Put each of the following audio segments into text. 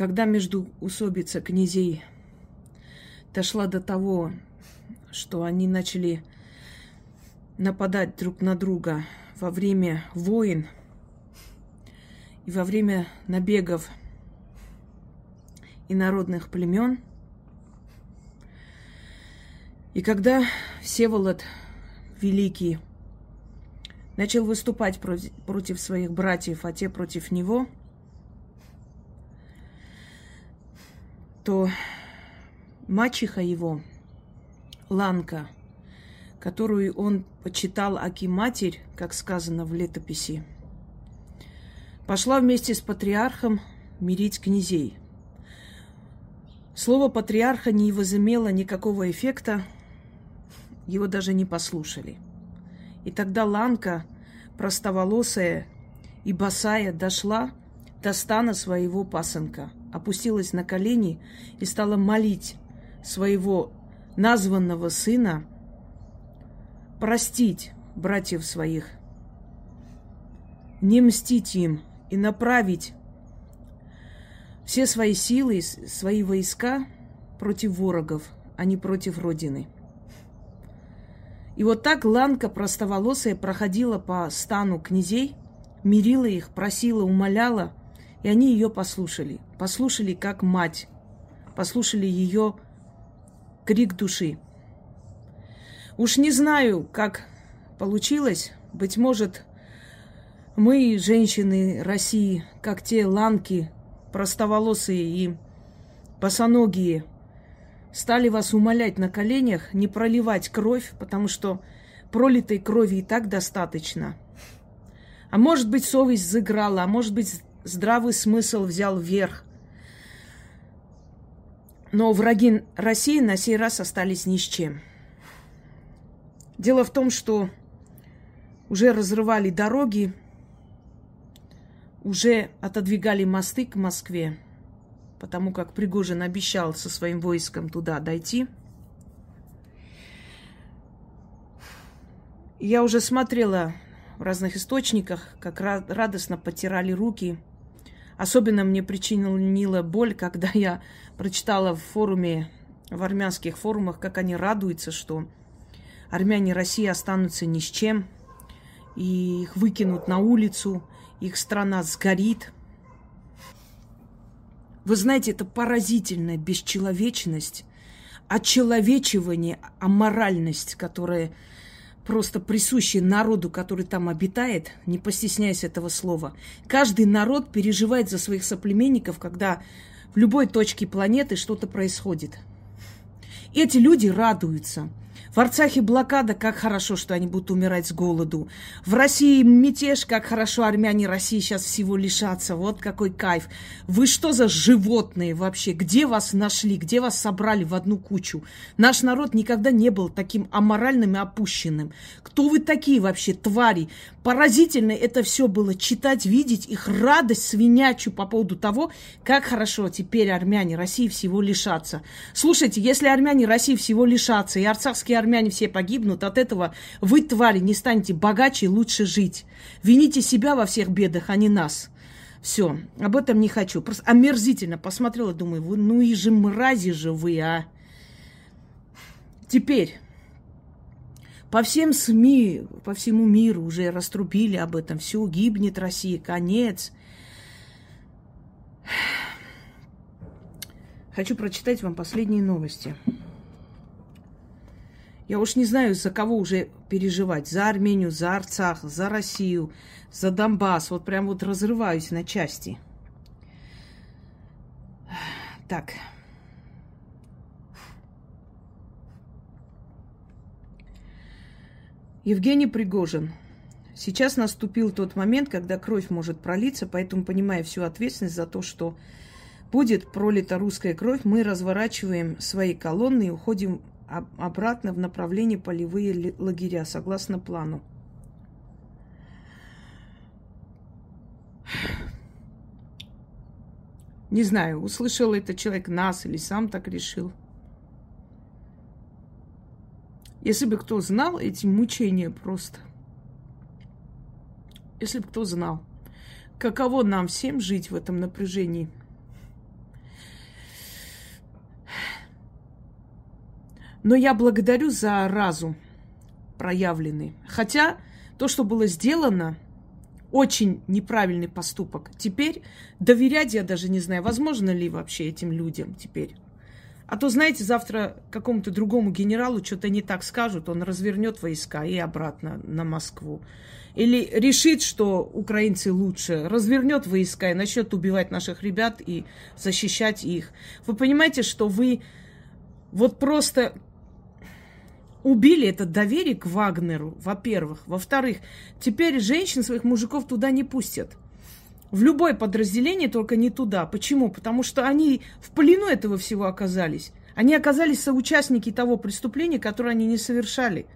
когда между усобица князей дошла до того, что они начали нападать друг на друга во время войн и во время набегов инородных племен. И когда Всеволод Великий начал выступать против своих братьев, а те против него, то мачеха его, Ланка – которую он почитал Аки матерь, как сказано в летописи, пошла вместе с патриархом мирить князей. Слово патриарха не возымело никакого эффекта, его даже не послушали. И тогда Ланка, простоволосая и босая, дошла до стана своего пасынка, опустилась на колени и стала молить своего названного сына – простить братьев своих, не мстить им и направить все свои силы, свои войска против ворогов, а не против Родины. И вот так Ланка простоволосая проходила по стану князей, мирила их, просила, умоляла, и они ее послушали. Послушали как мать, послушали ее крик души. Уж не знаю, как получилось. Быть может, мы, женщины России, как те ланки, простоволосые и босоногие, стали вас умолять на коленях не проливать кровь, потому что пролитой крови и так достаточно. А может быть, совесть заграла, а может быть, здравый смысл взял верх. Но враги России на сей раз остались ни с чем. Дело в том, что уже разрывали дороги, уже отодвигали мосты к Москве, потому как Пригожин обещал со своим войском туда дойти. Я уже смотрела в разных источниках, как радостно потирали руки. Особенно мне причинила боль, когда я прочитала в форуме, в армянских форумах, как они радуются, что армяне России останутся ни с чем, и их выкинут на улицу, их страна сгорит. Вы знаете, это поразительная бесчеловечность, очеловечивание, аморальность, которая просто присуща народу, который там обитает, не постесняясь этого слова. Каждый народ переживает за своих соплеменников, когда в любой точке планеты что-то происходит. Эти люди радуются – в Арцахе блокада, как хорошо, что они будут умирать с голоду. В России мятеж, как хорошо армяне России сейчас всего лишатся. Вот какой кайф. Вы что за животные вообще? Где вас нашли? Где вас собрали в одну кучу? Наш народ никогда не был таким аморальным и опущенным. Кто вы такие вообще, твари? Поразительно это все было читать, видеть их радость свинячу по поводу того, как хорошо теперь армяне России всего лишатся. Слушайте, если армяне России всего лишатся, и арцахские армяне все погибнут, от этого вы, твари, не станете богаче и лучше жить. Вините себя во всех бедах, а не нас. Все, об этом не хочу. Просто омерзительно посмотрела, думаю, вы, ну и же мрази же вы, а. Теперь, по всем СМИ, по всему миру уже раструбили об этом. Все, гибнет Россия, конец. Хочу прочитать вам последние новости. Я уж не знаю, за кого уже переживать. За Армению, за Арцах, за Россию, за Донбасс. Вот прям вот разрываюсь на части. Так. Евгений Пригожин. Сейчас наступил тот момент, когда кровь может пролиться, поэтому, понимая всю ответственность за то, что будет пролита русская кровь, мы разворачиваем свои колонны и уходим обратно в направлении полевые лагеря, согласно плану. Не знаю, услышал этот человек нас или сам так решил. Если бы кто знал эти мучения просто. Если бы кто знал, каково нам всем жить в этом напряжении. Но я благодарю за разум проявленный. Хотя то, что было сделано, очень неправильный поступок. Теперь доверять я даже не знаю, возможно ли вообще этим людям теперь. А то, знаете, завтра какому-то другому генералу что-то не так скажут, он развернет войска и обратно на Москву. Или решит, что украинцы лучше, развернет войска и начнет убивать наших ребят и защищать их. Вы понимаете, что вы вот просто убили это доверие к Вагнеру, во-первых. Во-вторых, теперь женщин своих мужиков туда не пустят. В любое подразделение, только не туда. Почему? Потому что они в плену этого всего оказались. Они оказались соучастники того преступления, которое они не совершали.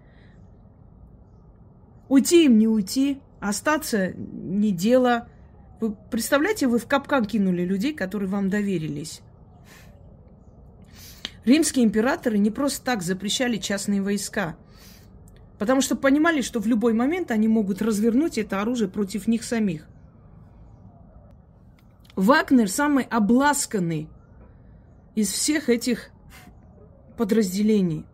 Уйти им не уйти, остаться не дело. Вы представляете, вы в капкан кинули людей, которые вам доверились. Римские императоры не просто так запрещали частные войска, потому что понимали, что в любой момент они могут развернуть это оружие против них самих. Вагнер самый обласканный из всех этих подразделений.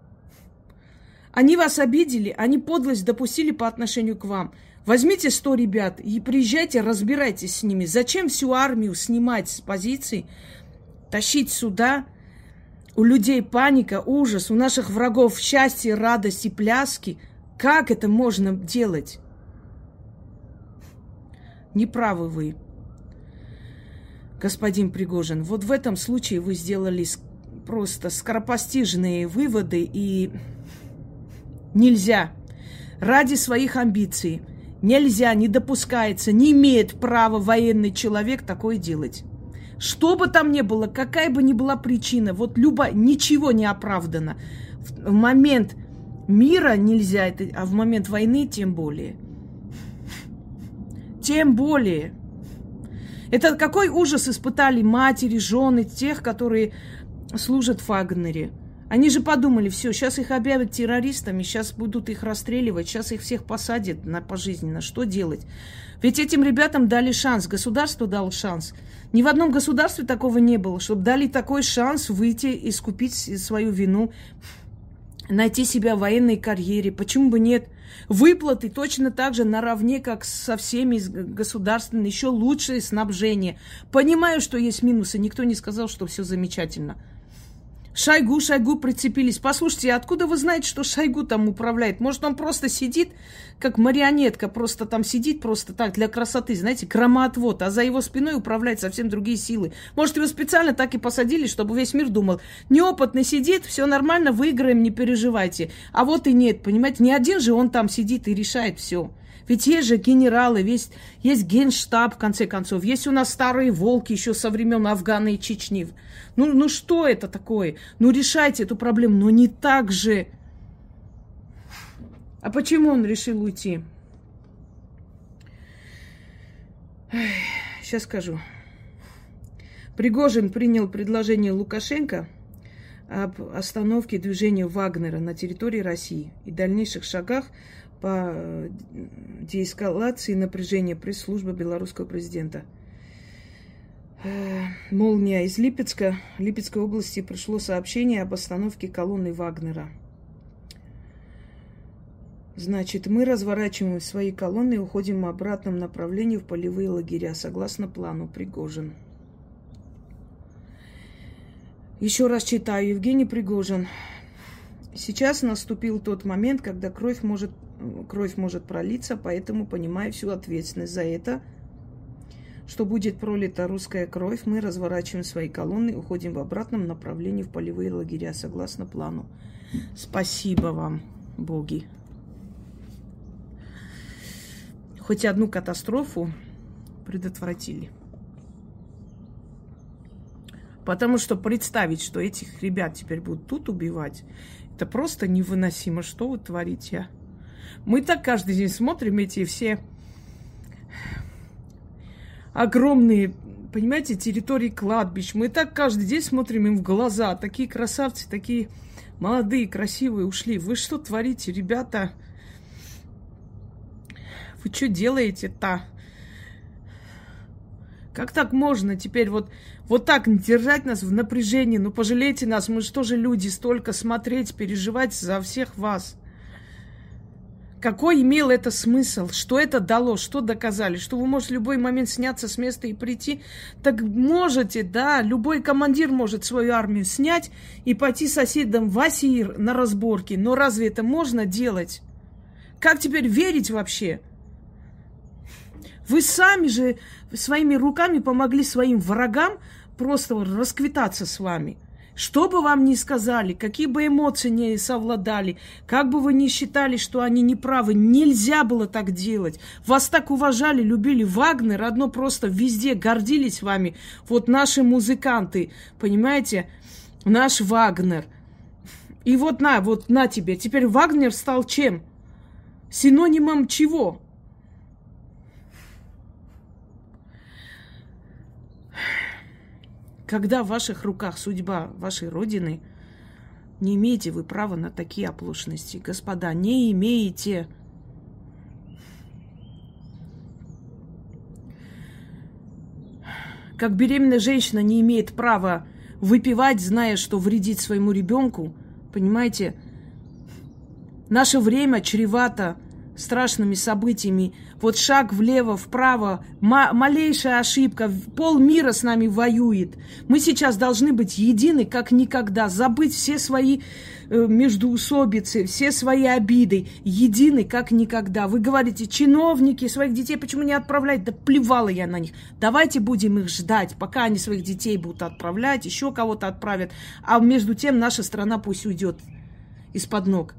Они вас обидели, они подлость допустили по отношению к вам. Возьмите 100 ребят и приезжайте, разбирайтесь с ними. Зачем всю армию снимать с позиций, тащить сюда? У людей паника, ужас, у наших врагов счастье, радость и пляски. Как это можно делать? Неправы вы господин Пригожин. Вот в этом случае вы сделали просто скоропостижные выводы, и нельзя ради своих амбиций, нельзя, не допускается, не имеет права военный человек такое делать. Что бы там ни было, какая бы ни была причина, вот любая, ничего не оправдано. В момент мира нельзя это, а в момент войны тем более. Тем более. Это какой ужас испытали матери, жены тех, которые служат в Вагнере. Они же подумали, все, сейчас их объявят террористами, сейчас будут их расстреливать, сейчас их всех посадят на пожизненно. Что делать? Ведь этим ребятам дали шанс, государство дало шанс. Ни в одном государстве такого не было, чтобы дали такой шанс выйти, искупить свою вину, найти себя в военной карьере. Почему бы нет? Выплаты точно так же наравне, как со всеми государственными, еще лучшее снабжение. Понимаю, что есть минусы, никто не сказал, что все замечательно. Шойгу, Шойгу прицепились. Послушайте, откуда вы знаете, что Шойгу там управляет? Может, он просто сидит, как марионетка, просто там сидит просто так, для красоты, знаете, громоотвод, а за его спиной управляют совсем другие силы. Может, его специально так и посадили, чтобы весь мир думал, неопытный сидит, все нормально, выиграем, не переживайте. А вот и нет, понимаете, не один же он там сидит и решает все. Ведь есть же генералы, весь, есть генштаб, в конце концов. Есть у нас старые волки еще со времен Афгана и Чечни. Ну, ну что это такое? Ну решайте эту проблему, но не так же. А почему он решил уйти? Сейчас скажу. Пригожин принял предложение Лукашенко об остановке движения Вагнера на территории России и дальнейших шагах по э, деэскалации напряжения пресс-службы белорусского президента. Э, молния из Липецка, Липецкой области пришло сообщение об остановке колонны Вагнера. Значит, мы разворачиваем свои колонны и уходим в обратном направлении в полевые лагеря, согласно плану Пригожин. Еще раз читаю. Евгений Пригожин. Сейчас наступил тот момент, когда кровь может кровь может пролиться, поэтому, понимая всю ответственность за это, что будет пролита русская кровь, мы разворачиваем свои колонны, уходим в обратном направлении в полевые лагеря, согласно плану. Спасибо вам, боги. Хоть одну катастрофу предотвратили. Потому что представить, что этих ребят теперь будут тут убивать, это просто невыносимо. Что вы творите, а? Мы так каждый день смотрим эти все огромные, понимаете, территории кладбищ. Мы так каждый день смотрим им в глаза. Такие красавцы, такие молодые, красивые ушли. Вы что творите, ребята? Вы что делаете-то? Как так можно теперь вот, вот так держать нас в напряжении? Ну, пожалейте нас, мы же тоже люди, столько смотреть, переживать за всех вас. Какой имел это смысл? Что это дало? Что доказали? Что вы можете в любой момент сняться с места и прийти? Так можете, да. Любой командир может свою армию снять и пойти соседям в на разборки. Но разве это можно делать? Как теперь верить вообще? Вы сами же своими руками помогли своим врагам просто расквитаться с вами. Что бы вам ни сказали, какие бы эмоции не совладали, как бы вы ни считали, что они неправы, нельзя было так делать. Вас так уважали, любили Вагнер, одно просто везде гордились вами. Вот наши музыканты, понимаете, наш Вагнер. И вот на, вот на тебе. Теперь Вагнер стал чем? Синонимом чего? Когда в ваших руках судьба вашей Родины, не имеете вы права на такие оплошности. Господа, не имеете. Как беременная женщина не имеет права выпивать, зная, что вредит своему ребенку, понимаете, наше время чревато страшными событиями. Вот шаг влево, вправо, малейшая ошибка, пол мира с нами воюет. Мы сейчас должны быть едины, как никогда, забыть все свои э, междуусобицы, все свои обиды, едины, как никогда. Вы говорите, чиновники своих детей почему не отправлять? Да плевала я на них. Давайте будем их ждать, пока они своих детей будут отправлять, еще кого-то отправят. А между тем наша страна пусть уйдет из-под ног.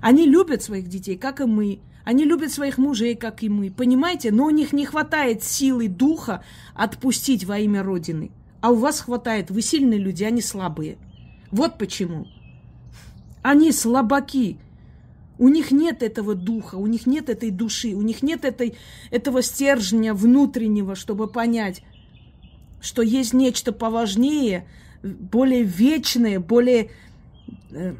Они любят своих детей, как и мы. Они любят своих мужей, как и мы. Понимаете? Но у них не хватает силы духа отпустить во имя Родины. А у вас хватает. Вы сильные люди, они слабые. Вот почему. Они слабаки. У них нет этого духа, у них нет этой души, у них нет этой, этого стержня внутреннего, чтобы понять, что есть нечто поважнее, более вечное, более э,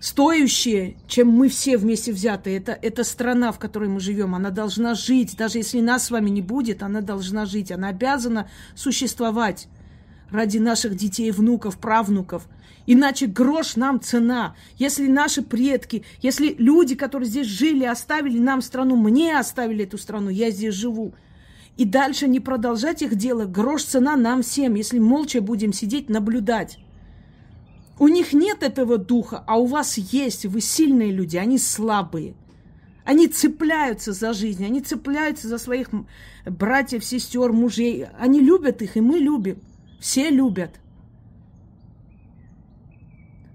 стоящее, чем мы все вместе взятые. Это, это страна, в которой мы живем. Она должна жить. Даже если нас с вами не будет, она должна жить. Она обязана существовать ради наших детей, внуков, правнуков. Иначе грош нам цена. Если наши предки, если люди, которые здесь жили, оставили нам страну, мне оставили эту страну, я здесь живу, и дальше не продолжать их дело, грош цена нам всем, если молча будем сидеть, наблюдать. У них нет этого духа, а у вас есть. Вы сильные люди, они слабые. Они цепляются за жизнь, они цепляются за своих братьев, сестер, мужей. Они любят их, и мы любим. Все любят.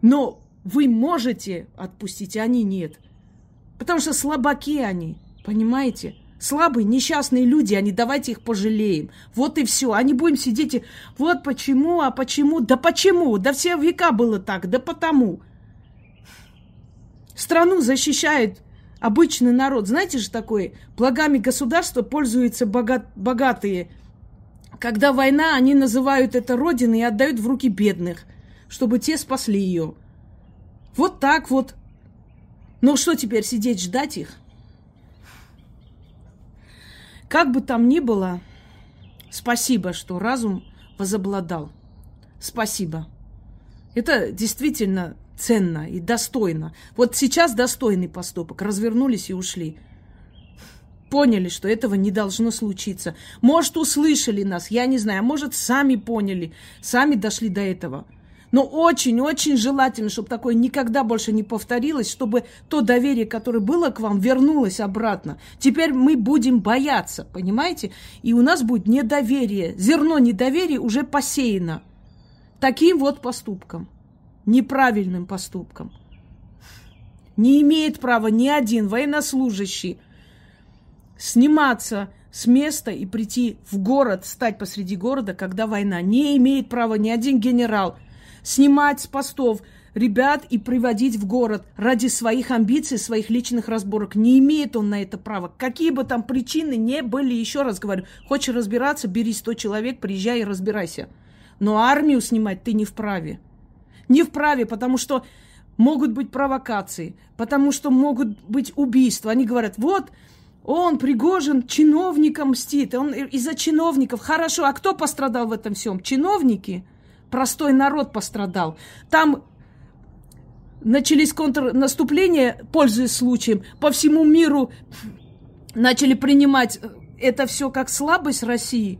Но вы можете отпустить, а они нет. Потому что слабаки они, понимаете? Слабые, несчастные люди, они давайте их пожалеем. Вот и все. А не будем сидеть и вот почему, а почему, да почему, да все века было так, да потому. Страну защищает обычный народ. Знаете же такое, благами государства пользуются богат, богатые. Когда война, они называют это родиной и отдают в руки бедных, чтобы те спасли ее. Вот так вот. Ну что теперь сидеть ждать их? Как бы там ни было, спасибо, что разум возобладал. Спасибо. Это действительно ценно и достойно. Вот сейчас достойный поступок. Развернулись и ушли. Поняли, что этого не должно случиться. Может, услышали нас, я не знаю. А может, сами поняли, сами дошли до этого. Но очень-очень желательно, чтобы такое никогда больше не повторилось, чтобы то доверие, которое было к вам, вернулось обратно. Теперь мы будем бояться, понимаете? И у нас будет недоверие. Зерно недоверия уже посеяно. Таким вот поступком. Неправильным поступком. Не имеет права ни один военнослужащий сниматься с места и прийти в город, стать посреди города, когда война. Не имеет права ни один генерал – снимать с постов ребят и приводить в город ради своих амбиций, своих личных разборок. Не имеет он на это права. Какие бы там причины не были, еще раз говорю, хочешь разбираться, бери 100 человек, приезжай и разбирайся. Но армию снимать ты не вправе. Не вправе, потому что могут быть провокации, потому что могут быть убийства. Они говорят, вот Он, Пригожин, чиновникам мстит. Он из-за чиновников. Хорошо, а кто пострадал в этом всем? Чиновники? Простой народ пострадал. Там начались контрнаступления, пользуясь случаем, по всему миру начали принимать это все как слабость России.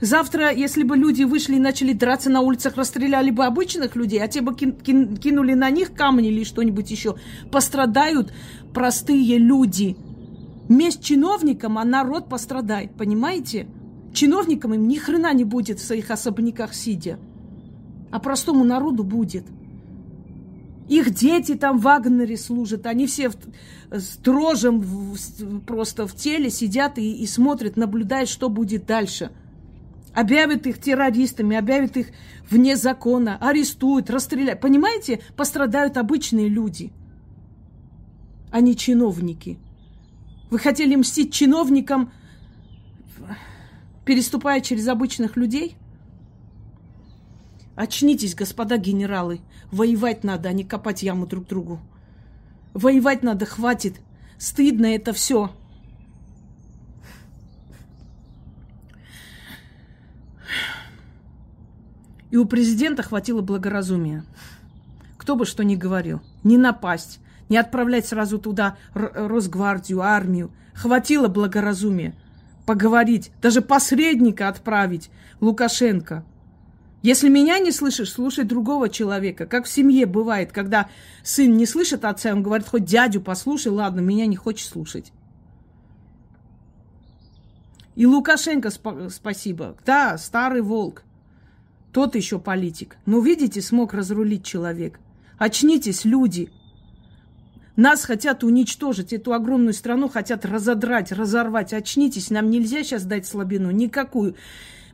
Завтра, если бы люди вышли и начали драться на улицах, расстреляли бы обычных людей, а те бы кин- кин- кинули на них камни или что-нибудь еще, пострадают простые люди. Месть чиновникам, а народ пострадает, понимаете? Чиновникам им ни хрена не будет в своих особняках сидя, а простому народу будет. Их дети там в Вагнере служат, они все в, с дрожем в, просто в теле сидят и, и смотрят, наблюдают, что будет дальше. Объявят их террористами, объявят их вне закона, арестуют, расстреляют. Понимаете, пострадают обычные люди, а не чиновники. Вы хотели мстить чиновникам, переступая через обычных людей? Очнитесь, господа генералы. Воевать надо, а не копать яму друг другу. Воевать надо, хватит. Стыдно это все. И у президента хватило благоразумия. Кто бы что ни говорил. Не напасть, не отправлять сразу туда Росгвардию, армию. Хватило благоразумия поговорить, даже посредника отправить Лукашенко – если меня не слышишь, слушай другого человека. Как в семье бывает, когда сын не слышит отца, он говорит, хоть дядю послушай, ладно, меня не хочет слушать. И Лукашенко сп- спасибо. Да, старый волк. Тот еще политик. Но, видите, смог разрулить человек. Очнитесь, люди. Нас хотят уничтожить, эту огромную страну хотят разодрать, разорвать. Очнитесь, нам нельзя сейчас дать слабину, никакую.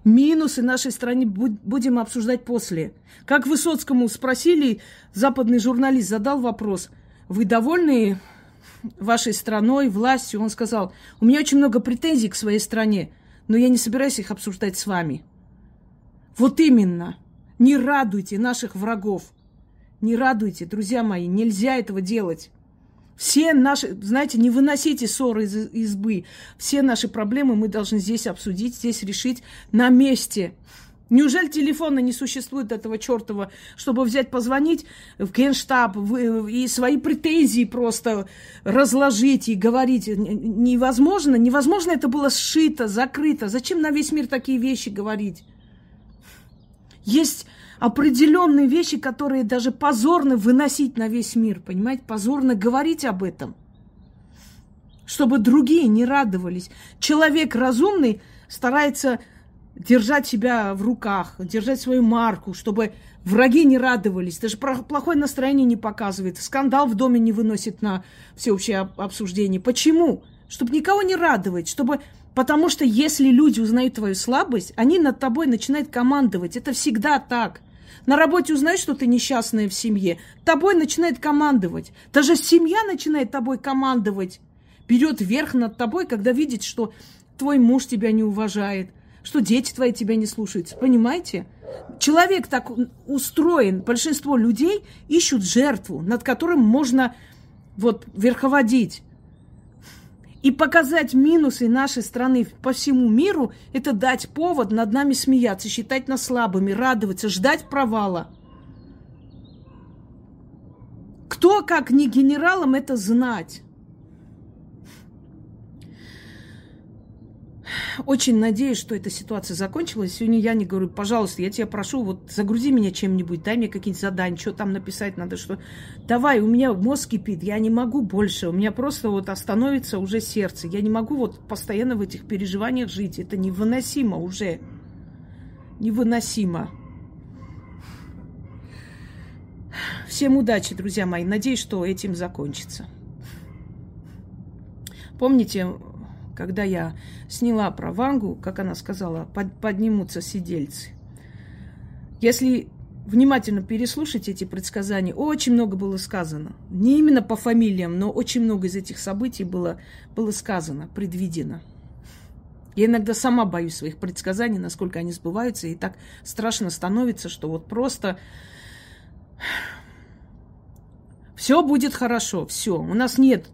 Минусы нашей страны будем обсуждать после. Как Высоцкому спросили, западный журналист задал вопрос, вы довольны вашей страной, властью? Он сказал, у меня очень много претензий к своей стране, но я не собираюсь их обсуждать с вами. Вот именно. Не радуйте наших врагов. Не радуйте, друзья мои, нельзя этого делать. Все наши, знаете, не выносите ссоры из избы. Все наши проблемы мы должны здесь обсудить, здесь решить на месте. Неужели телефона не существует этого чертова, чтобы взять, позвонить в генштаб и свои претензии просто разложить и говорить? Невозможно, невозможно это было сшито, закрыто. Зачем на весь мир такие вещи говорить? Есть определенные вещи, которые даже позорно выносить на весь мир, понимаете? Позорно говорить об этом, чтобы другие не радовались. Человек разумный старается держать себя в руках, держать свою марку, чтобы враги не радовались, даже плохое настроение не показывает, скандал в доме не выносит на всеобщее обсуждение. Почему? Чтобы никого не радовать, чтобы Потому что если люди узнают твою слабость, они над тобой начинают командовать. Это всегда так. На работе узнаешь, что ты несчастная в семье, тобой начинает командовать. Даже семья начинает тобой командовать. Берет верх над тобой, когда видит, что твой муж тебя не уважает, что дети твои тебя не слушаются. Понимаете? Человек так устроен, большинство людей ищут жертву, над которым можно вот верховодить. И показать минусы нашей страны по всему миру – это дать повод над нами смеяться, считать нас слабыми, радоваться, ждать провала. Кто, как не генералам, это знать? Очень надеюсь, что эта ситуация закончилась. Сегодня я не говорю, пожалуйста, я тебя прошу, вот загрузи меня чем-нибудь, дай мне какие-нибудь задания, что там написать надо, что... Давай, у меня мозг кипит, я не могу больше, у меня просто вот остановится уже сердце. Я не могу вот постоянно в этих переживаниях жить. Это невыносимо уже. Невыносимо. Всем удачи, друзья мои. Надеюсь, что этим закончится. Помните, когда я сняла про Вангу, как она сказала, под, поднимутся сидельцы. Если внимательно переслушать эти предсказания, очень много было сказано. Не именно по фамилиям, но очень много из этих событий было, было сказано, предвидено. Я иногда сама боюсь своих предсказаний, насколько они сбываются, и так страшно становится, что вот просто все будет хорошо, все. У нас нет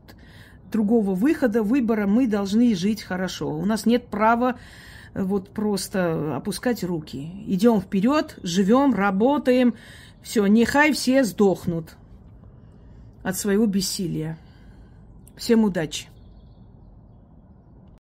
другого выхода, выбора. Мы должны жить хорошо. У нас нет права э, вот просто опускать руки. Идем вперед, живем, работаем. Все, нехай все сдохнут от своего бессилия. Всем удачи!